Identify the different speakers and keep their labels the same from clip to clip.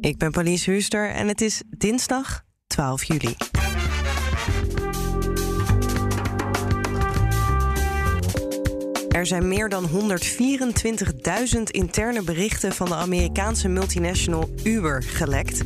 Speaker 1: Ik ben Pauline Huuster en het is dinsdag 12 juli. Er zijn meer dan 124.000 interne berichten van de Amerikaanse multinational Uber gelekt.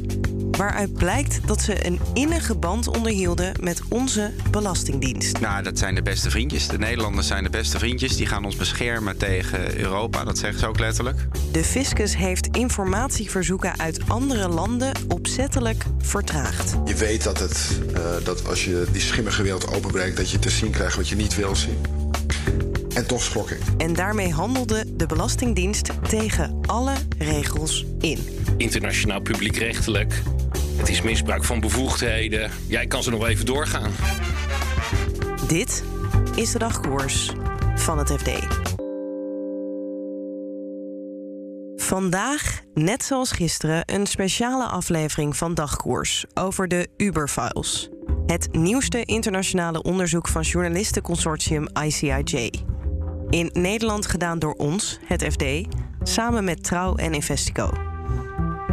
Speaker 1: Waaruit blijkt dat ze een innige band onderhielden met onze Belastingdienst.
Speaker 2: Nou, dat zijn de beste vriendjes. De Nederlanders zijn de beste vriendjes. Die gaan ons beschermen tegen Europa. Dat zeggen ze ook letterlijk.
Speaker 1: De fiscus heeft informatieverzoeken uit andere landen opzettelijk vertraagd.
Speaker 3: Je weet dat, het, uh, dat als je die schimmige wereld openbreekt, dat je te zien krijgt wat je niet wil zien. En toch schrok ik.
Speaker 1: En daarmee handelde de Belastingdienst tegen alle regels in.
Speaker 4: Internationaal publiekrechtelijk. Het is misbruik van bevoegdheden. Jij kan ze nog even doorgaan.
Speaker 1: Dit is de dagkoers van het FD. Vandaag, net zoals gisteren, een speciale aflevering van Dagkoers over de Uber-files. Het nieuwste internationale onderzoek van journalistenconsortium ICIJ. In Nederland gedaan door ons, het FD, samen met Trouw en Investico.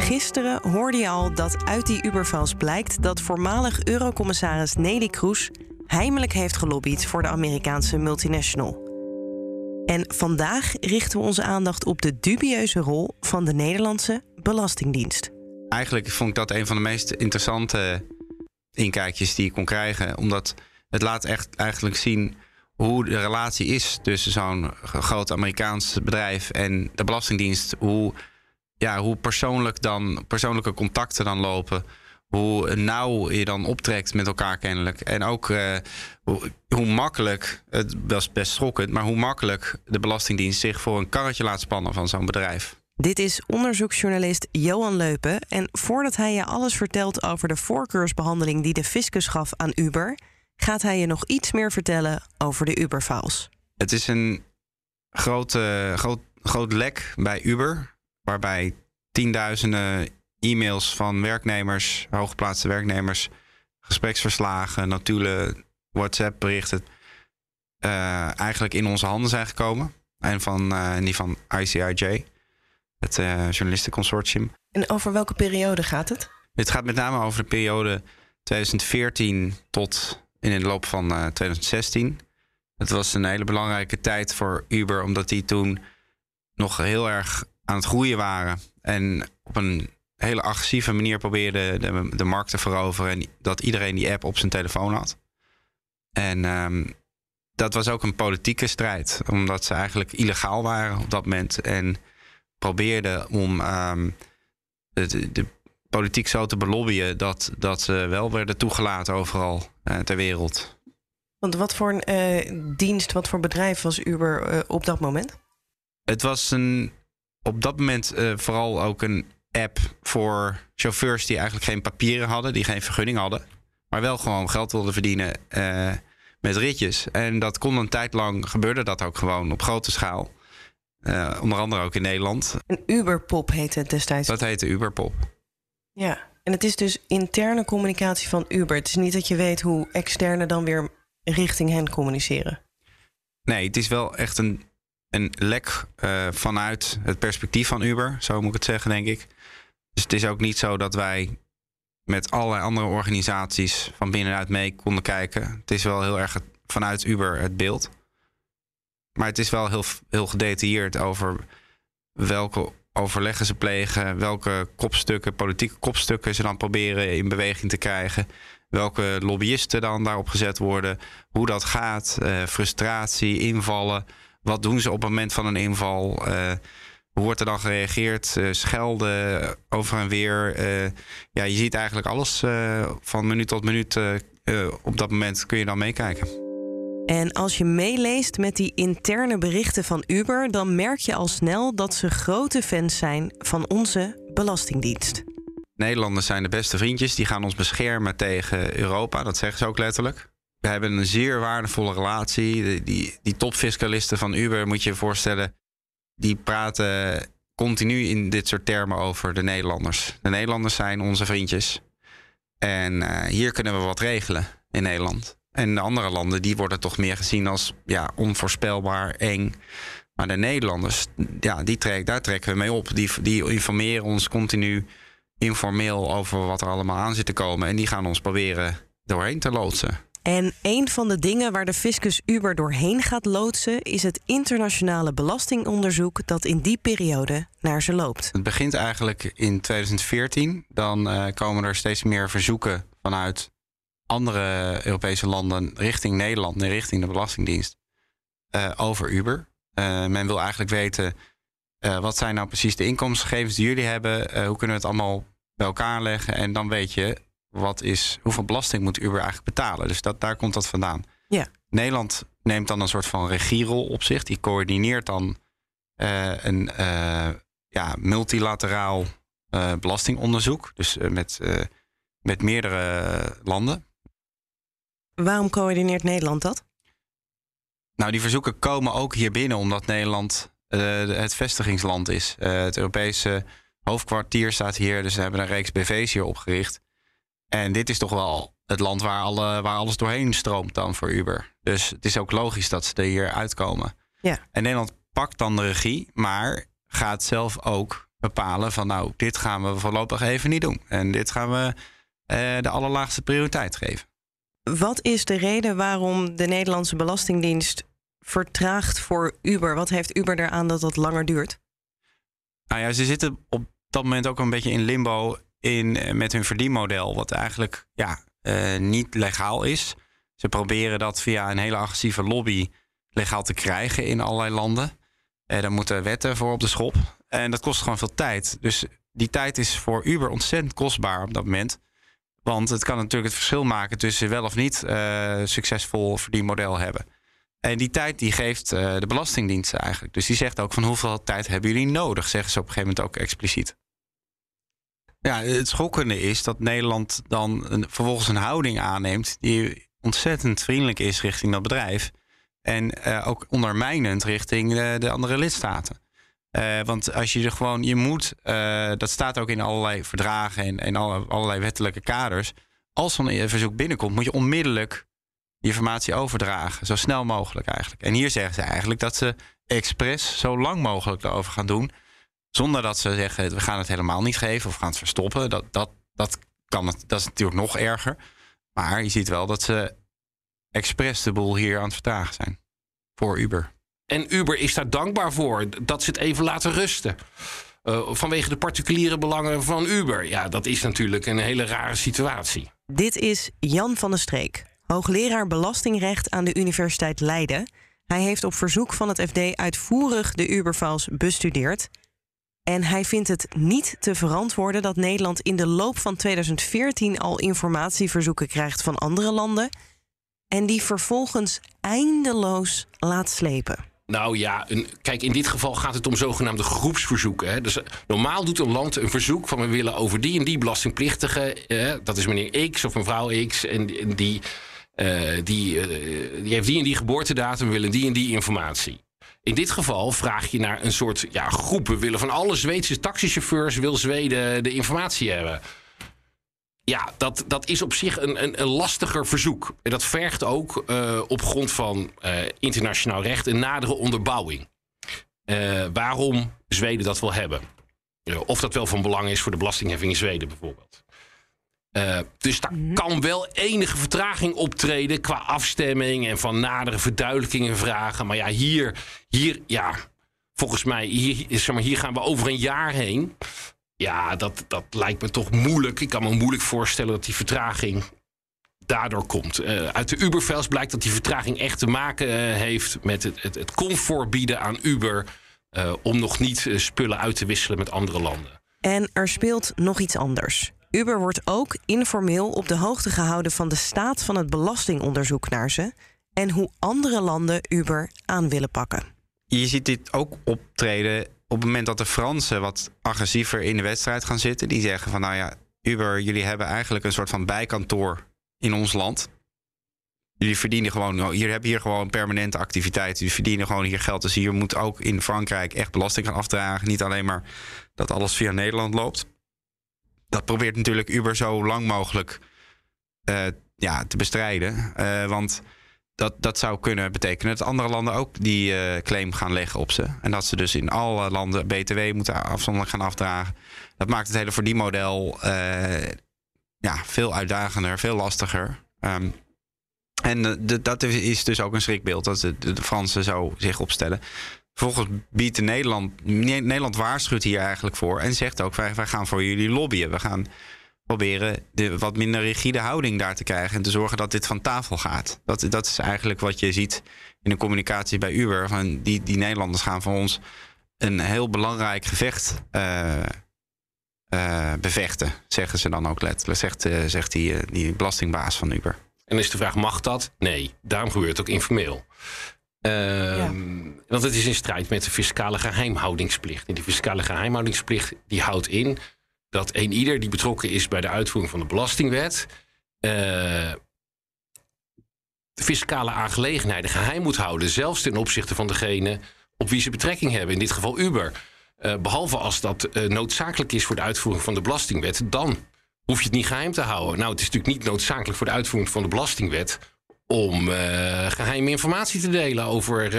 Speaker 1: Gisteren hoorde je al dat uit die Uberfiles blijkt dat voormalig Eurocommissaris Nelly Kroes heimelijk heeft gelobbyd voor de Amerikaanse multinational. En vandaag richten we onze aandacht op de dubieuze rol van de Nederlandse Belastingdienst.
Speaker 2: Eigenlijk vond ik dat een van de meest interessante inkijkjes die ik kon krijgen, omdat het laat echt eigenlijk zien hoe de relatie is tussen zo'n groot Amerikaans bedrijf en de Belastingdienst. Hoe, ja, hoe persoonlijk dan, persoonlijke contacten dan lopen. Hoe nauw je dan optrekt met elkaar kennelijk. En ook uh, hoe, hoe, makkelijk, het was best schokkend, maar hoe makkelijk de Belastingdienst zich voor een karretje laat spannen van zo'n bedrijf.
Speaker 1: Dit is onderzoeksjournalist Johan Leupen. En voordat hij je alles vertelt over de voorkeursbehandeling die de fiscus gaf aan Uber, gaat hij je nog iets meer vertellen over de Uber-files.
Speaker 2: Het is een groot, groot, groot lek bij Uber, waarbij tienduizenden e-mails van werknemers, hooggeplaatste werknemers, gespreksverslagen, notulen, WhatsApp-berichten, uh, eigenlijk in onze handen zijn gekomen. En van uh, die van ICIJ, het uh, journalistenconsortium.
Speaker 1: En over welke periode gaat het?
Speaker 2: Het gaat met name over de periode 2014 tot in de loop van 2016. Het was een hele belangrijke tijd voor Uber, omdat die toen nog heel erg aan het groeien waren. En op een hele agressieve manier probeerden de, de markt te veroveren. En dat iedereen die app op zijn telefoon had. En um, dat was ook een politieke strijd, omdat ze eigenlijk illegaal waren op dat moment. En probeerden om um, de, de, politiek zo te belobbyen dat, dat ze wel werden toegelaten overal uh, ter wereld.
Speaker 1: Want wat voor een uh, dienst, wat voor bedrijf was Uber uh, op dat moment?
Speaker 2: Het was een, op dat moment vooral ook een app voor chauffeurs die eigenlijk geen papieren hadden, die geen vergunning hadden, maar wel gewoon geld wilden verdienen met ritjes. En dat kon een tijd lang, gebeurde dat ook gewoon op grote schaal. onder andere ook in Nederland.
Speaker 1: Een Uberpop heette het destijds.
Speaker 2: Dat heette Uberpop.
Speaker 1: Ja, en het is dus interne communicatie van Uber. Het is niet dat je weet hoe externe dan weer richting hen communiceren.
Speaker 2: Nee, het is wel echt een, een lek uh, vanuit het perspectief van Uber, zo moet ik het zeggen, denk ik. Dus het is ook niet zo dat wij met allerlei andere organisaties van binnenuit mee konden kijken. Het is wel heel erg vanuit Uber het beeld. Maar het is wel heel, heel gedetailleerd over welke overleggen ze plegen, welke kopstukken, politieke kopstukken ze dan proberen in beweging te krijgen, welke lobbyisten dan daarop gezet worden, hoe dat gaat, uh, frustratie, invallen, wat doen ze op het moment van een inval, uh, hoe wordt er dan gereageerd, uh, schelden over en weer. ja, je ziet eigenlijk alles van minuut tot minuut. op dat moment kun je dan meekijken.
Speaker 1: En als je meeleest met die interne berichten van Uber, dan merk je al snel dat ze grote fans zijn van onze Belastingdienst.
Speaker 2: Nederlanders zijn de beste vriendjes. Die gaan ons beschermen tegen Europa. Dat zeggen ze ook letterlijk. We hebben een zeer waardevolle relatie. Die, die, topfiscalisten van Uber, moet je je voorstellen, die praten continu in dit soort termen over de Nederlanders. De Nederlanders zijn onze vriendjes. En uh, hier kunnen we wat regelen in Nederland. En de andere landen die worden toch meer gezien als ja, onvoorspelbaar, eng. Maar de Nederlanders, ja, die trek, daar trekken we mee op. Die, die informeren ons continu informeel over wat er allemaal aan zit te komen. En die gaan ons proberen doorheen te loodsen.
Speaker 1: En een van de dingen waar de fiscus Uber doorheen gaat loodsen, is het internationale belastingonderzoek dat in die periode naar ze loopt.
Speaker 2: Het begint eigenlijk in 2014. Dan uh, komen er steeds meer verzoeken vanuit andere Europese landen richting Nederland en richting de Belastingdienst uh, over Uber. Uh, men wil eigenlijk weten wat zijn nou precies de inkomensgegevens die jullie hebben, hoe kunnen we het allemaal bij elkaar leggen en dan weet je wat is, hoeveel belasting moet Uber eigenlijk betalen. Dus dat, daar komt dat vandaan.
Speaker 1: Ja.
Speaker 2: Nederland neemt dan een soort van regierol op zich. Die coördineert dan uh, een uh, ja, multilateraal uh, belastingonderzoek. Dus met, met meerdere landen.
Speaker 1: Waarom coördineert Nederland dat?
Speaker 2: Nou, die verzoeken komen ook hier binnen omdat Nederland het vestigingsland is. het Europese hoofdkwartier staat hier, dus we hebben een reeks BV's hier opgericht. En dit is toch wel het land waar, alle, waar alles doorheen stroomt dan voor Uber. Dus het is ook logisch dat ze er hier uitkomen.
Speaker 1: Ja.
Speaker 2: En Nederland pakt dan de regie, maar gaat zelf ook bepalen van nou, dit gaan we voorlopig even niet doen. En dit gaan we uh, de allerlaagste prioriteit geven.
Speaker 1: Wat is de reden waarom de Nederlandse Belastingdienst vertraagt voor Uber? Wat heeft Uber eraan dat dat langer duurt?
Speaker 2: Nou ja, ze zitten op dat moment ook een beetje in limbo in, eh, met hun verdienmodel, wat eigenlijk ja, uh, niet legaal is. Ze proberen dat via een hele agressieve lobby legaal te krijgen in allerlei landen. Uh, daar moeten wetten voor op de schop. En dat kost gewoon veel tijd. Dus die tijd is voor Uber ontzettend kostbaar op dat moment. Want het kan natuurlijk het verschil maken tussen wel of niet succesvol verdienmodel hebben. En die tijd die geeft de Belastingdienst eigenlijk. Dus die zegt ook van hoeveel tijd hebben jullie nodig, zeggen ze op een gegeven moment ook expliciet. Ja, het schokkende is dat Nederland dan vervolgens een houding aanneemt die ontzettend vriendelijk is richting dat bedrijf. En uh, ook ondermijnend richting de, de andere lidstaten. Uh, want als je er gewoon, je moet, uh, dat staat ook in allerlei verdragen en, en alle, allerlei wettelijke kaders. Als zo'n verzoek binnenkomt, moet je onmiddellijk die informatie overdragen. Zo snel mogelijk eigenlijk. En hier zeggen ze eigenlijk dat ze expres zo lang mogelijk erover gaan doen. Zonder dat ze zeggen, we gaan het helemaal niet geven of gaan het verstoppen. Dat, dat, dat, kan het, dat is natuurlijk nog erger. Maar je ziet wel dat ze expres de boel hier aan het vertragen zijn. Voor Uber.
Speaker 4: En Uber is daar dankbaar voor. Dat ze het even laten rusten. Uh, vanwege de particuliere belangen van Uber. Ja, dat is natuurlijk een hele rare situatie.
Speaker 1: Dit is Jan van der Streek, hoogleraar belastingrecht aan de Universiteit Leiden. Hij heeft op verzoek van het FD uitvoerig de Uberfiles bestudeerd. En hij vindt het niet te verantwoorden dat Nederland in de loop van 2014 al informatieverzoeken krijgt van andere landen en die vervolgens eindeloos laat slepen.
Speaker 4: Nou ja, kijk, in dit geval gaat het om zogenaamde groepsverzoeken. Hè. Dus normaal doet een land een verzoek van we willen over die en die belastingplichtige, eh, dat is meneer X of mevrouw X, en, die, uh, die, uh, die heeft die en die geboortedatum, we willen die en die informatie. In dit geval vraag je naar een soort ja, groep. Willen van alle Zweedse taxichauffeurs wil Zweden de informatie hebben. Ja, dat, dat is op zich een, een, een lastiger verzoek. En dat vergt ook uh, op grond van uh, internationaal recht een nadere onderbouwing. Uh, waarom Zweden dat wil hebben. of dat wel van belang is voor de belastingheffing in Zweden bijvoorbeeld. Uh, dus daar mm-hmm. kan wel enige vertraging optreden qua afstemming en van nadere verduidelijkingen vragen. Maar ja, hier, hier ja, volgens mij, hier, zeg maar, hier gaan we over een jaar heen. Ja, dat, dat lijkt me toch moeilijk. Ik kan me moeilijk voorstellen dat die vertraging daardoor komt. Uh, uit de Uberfiles blijkt dat die vertraging echt te maken uh, heeft met het, het, het comfort bieden aan Uber. Uh, om nog niet spullen uit te wisselen met andere landen.
Speaker 1: En er speelt nog iets anders. Uber wordt ook informeel op de hoogte gehouden van de staat van het belastingonderzoek naar ze en hoe andere landen Uber aan willen pakken.
Speaker 2: Je ziet dit ook optreden op het moment dat de Fransen wat agressiever in de wedstrijd gaan zitten. Die zeggen van nou ja, Uber, jullie hebben eigenlijk een soort van bijkantoor in ons land. Jullie verdienen gewoon, oh, hier hebben hier gewoon permanente activiteit. Jullie verdienen gewoon hier geld. Dus hier moet ook in Frankrijk echt belasting gaan afdragen. Niet alleen maar dat alles via Nederland loopt. Dat probeert natuurlijk Uber zo lang mogelijk uh, ja, te bestrijden. Uh, want dat, dat zou kunnen betekenen dat andere landen ook die uh, claim gaan leggen op ze. En dat ze dus in alle landen BTW moeten afzonderlijk gaan afdragen. Dat maakt het hele verdienmodel ja, veel uitdagender, veel lastiger. Um, en dat is dus ook een schrikbeeld dat de, de Fransen zo zich opstellen. Vervolgens biedt Nederland, Nederland waarschuwt hier eigenlijk voor en zegt ook: wij, gaan voor jullie lobbyen. We gaan proberen de wat minder rigide houding daar te krijgen en te zorgen dat dit van tafel gaat. Dat, dat is eigenlijk wat je ziet in de communicatie bij Uber. Van die, die Nederlanders gaan voor ons een heel belangrijk gevecht uh, uh, bevechten, zeggen ze dan ook letterlijk, zegt, uh, zegt die, die belastingbaas van Uber.
Speaker 4: En is de vraag, mag dat? Nee, daarom gebeurt het ook informeel. Ehm, want het is in strijd met de fiscale geheimhoudingsplicht. En die fiscale geheimhoudingsplicht die houdt in dat een ieder die betrokken is bij de uitvoering van de belastingwet. Uh, fiscale aangelegenheden geheim moet houden, zelfs ten opzichte van degene op wie ze betrekking hebben, in dit geval Uber. Uh, behalve als dat uh, noodzakelijk is voor de uitvoering van de belastingwet, dan hoef je het niet geheim te houden. Nou, het is natuurlijk niet noodzakelijk voor de uitvoering van de belastingwet om uh, geheime informatie te delen over uh,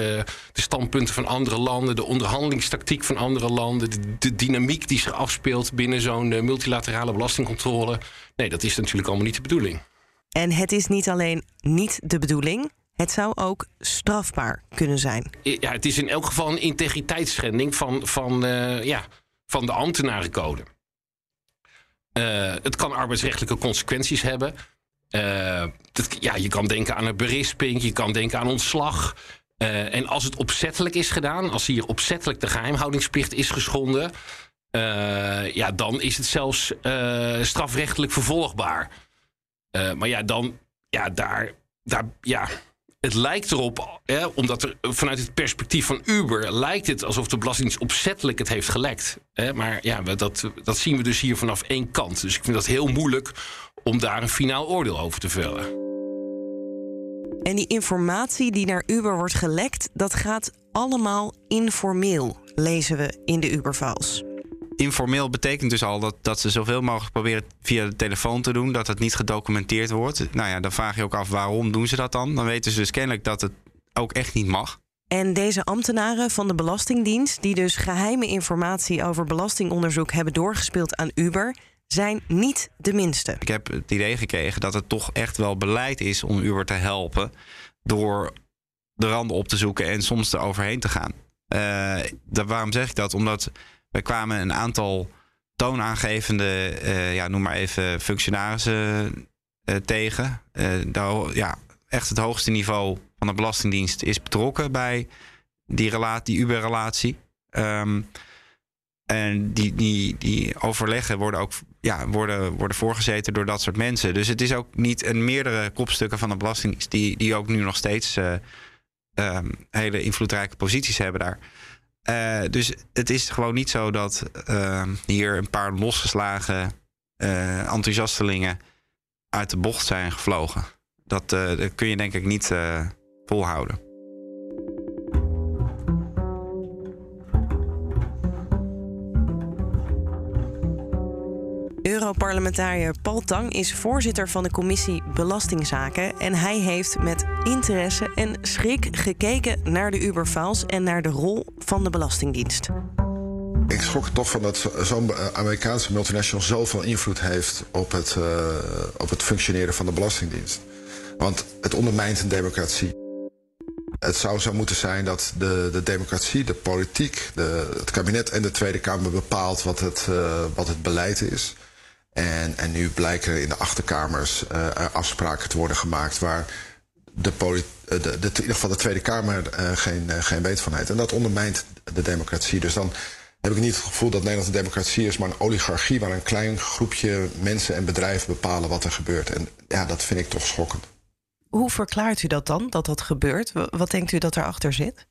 Speaker 4: de standpunten van andere landen, de onderhandelingstactiek van andere landen, de, de dynamiek die zich afspeelt binnen zo'n uh, multilaterale belastingcontrole. Nee, dat is natuurlijk allemaal niet de bedoeling.
Speaker 1: En het is niet alleen niet de bedoeling, het zou ook strafbaar kunnen zijn.
Speaker 4: Ja, het is in elk geval een integriteitsschending van, van, ja, van de ambtenarencode. Het kan arbeidsrechtelijke consequenties hebben. Dat, ja, je kan denken aan een berisping, je kan denken aan ontslag. Uh, en als het opzettelijk is gedaan, als hier opzettelijk de geheimhoudingsplicht is geschonden, ja, dan is het zelfs strafrechtelijk vervolgbaar. maar ja, dan, ja, daar, daar, ja, het lijkt erop, hè, omdat er vanuit het perspectief van Uber lijkt het alsof de Belastingdienst opzettelijk het heeft gelekt. Hè, maar ja, dat, dat zien we dus hier vanaf één kant. Dus ik vind dat heel moeilijk om daar een finaal oordeel over te vellen.
Speaker 1: En die informatie die naar Uber wordt gelekt, dat gaat allemaal informeel, lezen we in de Uber-files
Speaker 2: informeel betekent dus al dat, dat ze zoveel mogelijk proberen via de telefoon te doen, dat het niet gedocumenteerd wordt. Nou ja, dan vraag je ook af waarom doen ze dat dan? Dan weten ze dus kennelijk dat het ook echt niet mag.
Speaker 1: En deze ambtenaren van de Belastingdienst, die dus geheime informatie over belastingonderzoek hebben doorgespeeld aan Uber, zijn niet de minste.
Speaker 2: Ik heb het idee gekregen dat het toch echt wel beleid is om Uber te helpen door de randen op te zoeken en soms er overheen te gaan. Uh, waarom zeg ik dat? Omdat we kwamen een aantal toonaangevende, uh, ja, noem maar even, functionarissen uh, tegen. Uh, ja, echt het hoogste niveau van de Belastingdienst is betrokken bij die, relatie, die Uber-relatie. Um, en die, die, die overleggen worden ook ja, worden, worden voorgezeten door dat soort mensen. Dus het is ook niet een meerdere kopstukken van de Belastingdienst die, die ook nu nog steeds um, hele invloedrijke posities hebben daar. Uh, dus het is gewoon niet zo dat uh, hier een paar losgeslagen uh, enthousiastelingen uit de bocht zijn gevlogen. Dat, dat kun je denk ik niet volhouden.
Speaker 1: Europarlementariër Paul Tang is voorzitter van de commissie Belastingzaken. En hij heeft met interesse en schrik gekeken naar de Uberfiles en naar de rol van de Belastingdienst.
Speaker 3: Ik schrok toch van dat zo'n Amerikaanse multinational zoveel invloed heeft op het, uh, op het functioneren van de Belastingdienst. Want het ondermijnt een democratie. Het zou zo moeten zijn dat de, de democratie, de politiek, de, het kabinet en de Tweede Kamer bepaalt wat het, uh, wat het beleid is. En, nu blijken in de achterkamers uh, afspraken te worden gemaakt waar de, de, de, in ieder geval de Tweede Kamer uh, geen, geen weet van heeft. En dat ondermijnt de democratie. Dus dan heb ik niet het gevoel dat Nederland een democratie is, maar een oligarchie waar een klein groepje mensen en bedrijven bepalen wat er gebeurt. En ja, dat vind ik toch schokkend.
Speaker 1: Hoe verklaart u dat dan, dat dat gebeurt? Wat denkt u dat erachter zit?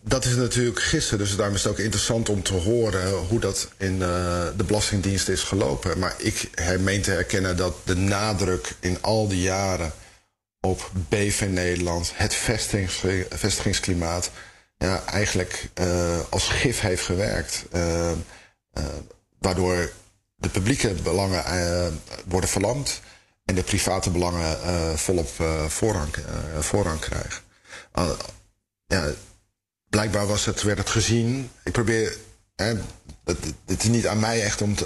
Speaker 3: Dat is natuurlijk gisteren, dus daarom is het ook interessant om te horen hoe dat in uh, de Belastingdienst is gelopen. Maar ik meen te herkennen dat de nadruk in al die jaren op BV Nederland, het vestigings, vestigingsklimaat, ja, eigenlijk uh, als gif heeft gewerkt. Uh, waardoor de publieke belangen worden verlamd en de private belangen volop voorrang, voorrang krijgen. ja, blijkbaar was het, werd het gezien. Ik probeer. Hè, het is niet aan mij echt om te,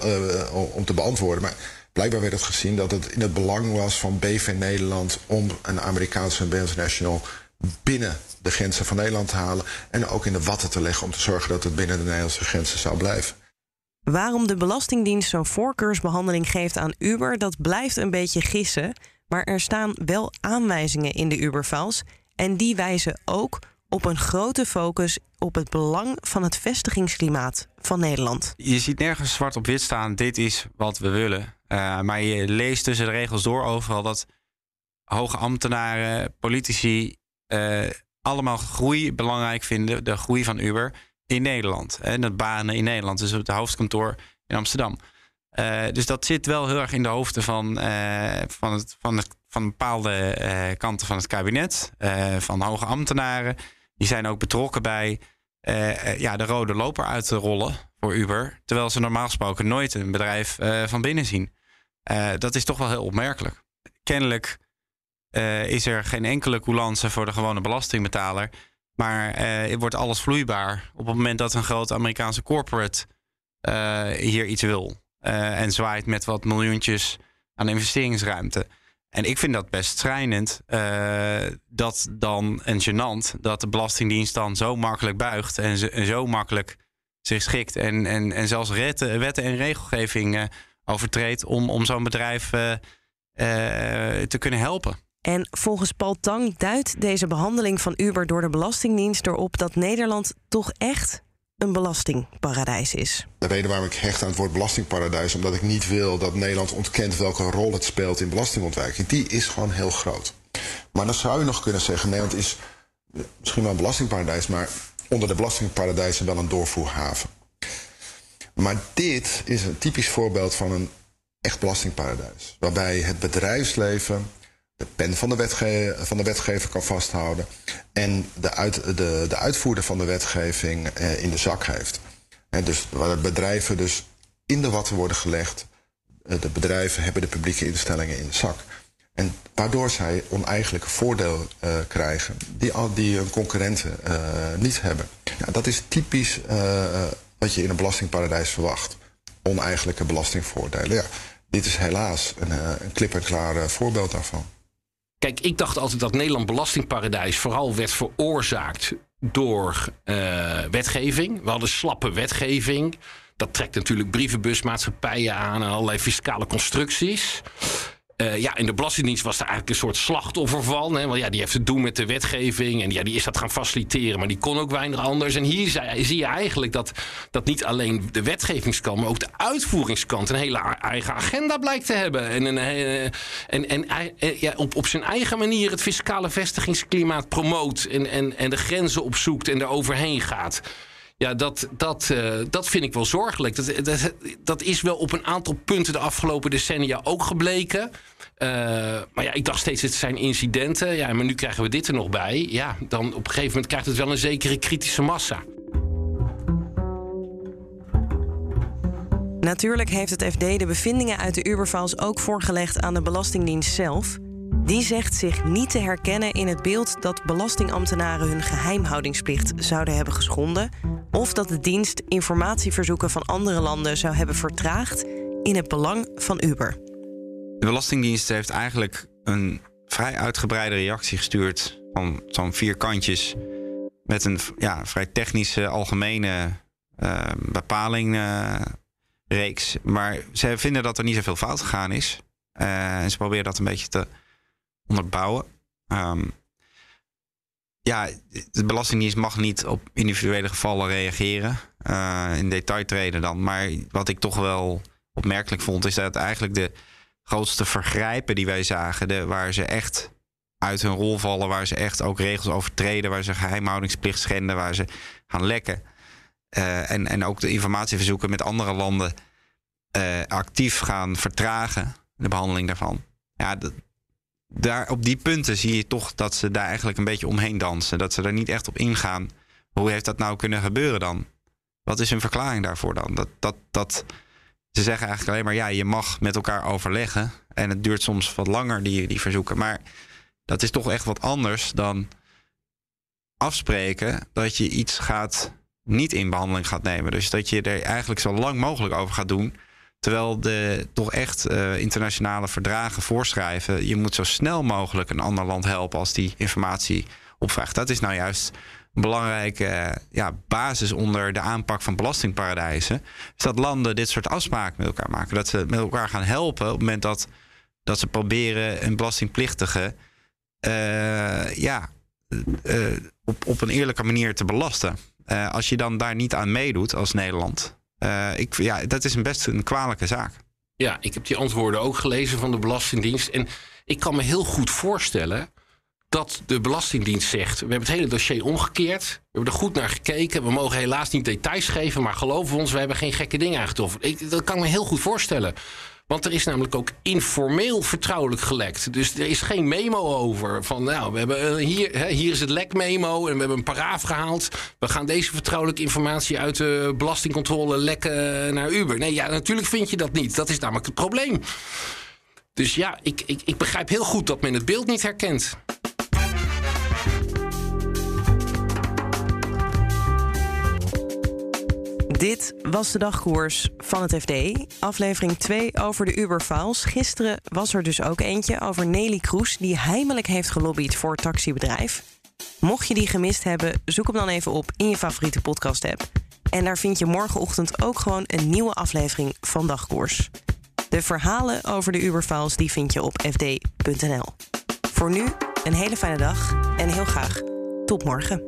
Speaker 3: uh, om te beantwoorden. Maar blijkbaar werd het gezien dat het in het belang was van BV Nederland om een Amerikaanse National binnen de grenzen van Nederland te halen. En ook in de watten te leggen om te zorgen dat het binnen de Nederlandse grenzen zou blijven.
Speaker 1: Waarom de Belastingdienst zo'n voorkeursbehandeling geeft aan Uber, dat blijft een beetje gissen. Maar er staan wel aanwijzingen in de Uberfiles. En die wijzen ook op een grote focus op het belang van het vestigingsklimaat van Nederland.
Speaker 2: Je ziet nergens zwart op wit staan: dit is wat we willen. Uh, maar je leest tussen de regels door overal dat hoge ambtenaren, politici uh, allemaal groei belangrijk vinden, de groei van Uber in Nederland. En dat banen in Nederland, dus op het hoofdkantoor in Amsterdam. Dus dat zit wel heel erg in de hoofden van, van, het, van, van bepaalde kanten van het kabinet, van hoge ambtenaren. Die zijn ook betrokken bij uh, ja, de rode loper uit te rollen voor Uber. Terwijl ze normaal gesproken nooit een bedrijf uh, van binnen zien. Dat is toch wel heel opmerkelijk. Kennelijk is er geen enkele coulance voor de gewone belastingbetaler. Maar wordt alles vloeibaar op het moment dat een grote Amerikaanse corporate hier iets wil. en zwaait met wat miljoentjes aan investeringsruimte. En ik vind dat best schrijnend. Uh, dat dan en gênant dat de Belastingdienst dan zo makkelijk buigt en, zo, makkelijk zich schikt. En, en, en zelfs wetten, en regelgeving uh, overtreedt om, om zo'n bedrijf uh, te kunnen helpen.
Speaker 1: En volgens Paul Tang duidt deze behandeling van Uber door de Belastingdienst erop dat Nederland toch echt een belastingparadijs is.
Speaker 3: De reden waarom ik hecht aan het woord belastingparadijs... omdat ik niet wil dat Nederland ontkent welke rol het speelt in belastingontwijking. Die is gewoon heel groot. Maar dan zou je nog kunnen zeggen... Nederland is misschien wel een belastingparadijs... maar onder de belastingparadijzen wel een doorvoerhaven. Maar dit is een typisch voorbeeld van een echt belastingparadijs. Waarbij het bedrijfsleven de pen van de, van de wetgever kan vasthouden. En de, de, de uitvoerder van de wetgeving eh, in de zak heeft. En dus waar bedrijven dus in de watten worden gelegd. Eh, de bedrijven hebben de publieke instellingen in de zak. En waardoor zij oneigenlijke voordeel uh, krijgen die, die hun concurrenten niet hebben. Ja, dat is typisch wat je in een belastingparadijs verwacht. Oneigenlijke belastingvoordelen. Ja, dit is helaas een, een klip en klaar voorbeeld daarvan.
Speaker 4: Kijk, ik dacht altijd dat Nederland belastingparadijs vooral werd veroorzaakt door uh, wetgeving. We hadden slappe wetgeving. Dat trekt natuurlijk brievenbusmaatschappijen aan en allerlei fiscale constructies. Uh, ja, in de Belastingdienst was er eigenlijk een soort slachtoffer van. Hè, want ja, die heeft te doen met de wetgeving. En ja, die is dat gaan faciliteren. Maar die kon ook weinig anders. En hier zie je eigenlijk dat, dat niet alleen de wetgevingskant... maar ook de uitvoeringskant een hele eigen agenda blijkt te hebben. En, een, eh, en, en, eh, ja, op, op zijn eigen manier het fiscale vestigingsklimaat promoot... en, en, en de grenzen opzoekt en er overheen gaat. Ja, dat, dat, uh, dat vind ik wel zorgelijk. Dat, dat, is wel op een aantal punten de afgelopen decennia ook gebleken. Uh, maar ja, ik dacht steeds, het zijn incidenten. Ja, maar nu krijgen we dit er nog bij. Ja, dan op een gegeven moment krijgt het wel een zekere kritische massa.
Speaker 1: Natuurlijk heeft het FD de bevindingen uit de Uberfiles ook voorgelegd aan de Belastingdienst zelf. Die zegt zich niet te herkennen in het beeld dat belastingambtenaren hun geheimhoudingsplicht zouden hebben geschonden of dat de dienst informatieverzoeken van andere landen zou hebben vertraagd in het belang van Uber.
Speaker 2: De Belastingdienst heeft eigenlijk een vrij uitgebreide reactie gestuurd van zo'n vier kantjes met een ja, vrij technische algemene uh, bepaling uh, reeks. Maar ze vinden dat er niet zoveel fout gegaan is. Uh, en ze proberen dat een beetje te onderbouwen. Um, ja, de Belastingdienst mag niet op individuele gevallen reageren. Uh, in detail treden dan. Maar wat ik toch wel opmerkelijk vond, is dat eigenlijk de grootste vergrijpen die wij zagen, de, waar ze echt uit hun rol vallen, waar ze echt ook regels overtreden, waar ze geheimhoudingsplicht schenden, waar ze gaan lekken. Uh, en, en ook de informatieverzoeken met andere landen uh, actief gaan vertragen, de behandeling daarvan. Ja, dat, daar, op die punten zie je toch dat ze daar eigenlijk een beetje omheen dansen. Dat ze er niet echt op ingaan. Hoe heeft dat nou kunnen gebeuren dan? Wat is hun verklaring daarvoor dan? Dat, dat, dat, ze zeggen eigenlijk alleen maar, ja, je mag met elkaar overleggen. En het duurt soms wat langer, die, die verzoeken. Maar dat is toch echt wat anders dan afspreken dat je iets gaat niet in behandeling gaat nemen. Dus dat je er eigenlijk zo lang mogelijk over gaat doen. Terwijl de toch echt uh, internationale verdragen voorschrijven. Je moet zo snel mogelijk een ander land helpen als die informatie opvraagt. Dat is nou juist een belangrijke uh, ja, basis onder de aanpak van belastingparadijzen. Is dat landen dit soort afspraken met elkaar maken. Dat ze met elkaar gaan helpen op het moment dat, dat ze proberen een belastingplichtige uh, ja, op, op een eerlijke manier te belasten. als je dan daar niet aan meedoet als Nederland, uh, ik, ja, dat is een best een kwalijke zaak.
Speaker 4: Ja, ik heb die antwoorden ook gelezen van de Belastingdienst. En ik kan me heel goed voorstellen dat de Belastingdienst zegt: We hebben het hele dossier omgekeerd. We hebben er goed naar gekeken. We mogen helaas niet details geven, maar geloof ons, we hebben geen gekke dingen aangetroffen. Ik, dat kan ik me heel goed voorstellen. Want er is namelijk ook informeel vertrouwelijk gelekt. Dus er is geen memo over. Van nou, we hebben eh, hier, hè, hier is het lek-memo en we hebben een paraaf gehaald. We gaan deze vertrouwelijke informatie uit de belastingcontrole lekken naar Uber. Nee, ja, natuurlijk vind je dat niet. Dat is namelijk het probleem. Dus ja, ik, ik, ik begrijp heel goed dat men het beeld niet herkent.
Speaker 1: Dit was de dagkoers van het FD. Aflevering 2 over de Uberfiles. Gisteren was er dus ook eentje over Nelly Kroes... die heimelijk heeft gelobbyd voor het taxibedrijf. Mocht je die gemist hebben, zoek hem dan even op in je favoriete podcast-app. En daar vind je morgenochtend ook gewoon een nieuwe aflevering van Dagkoers. De verhalen over de Uberfiles die vind je op fd.nl. Voor nu een hele fijne dag en heel graag tot morgen.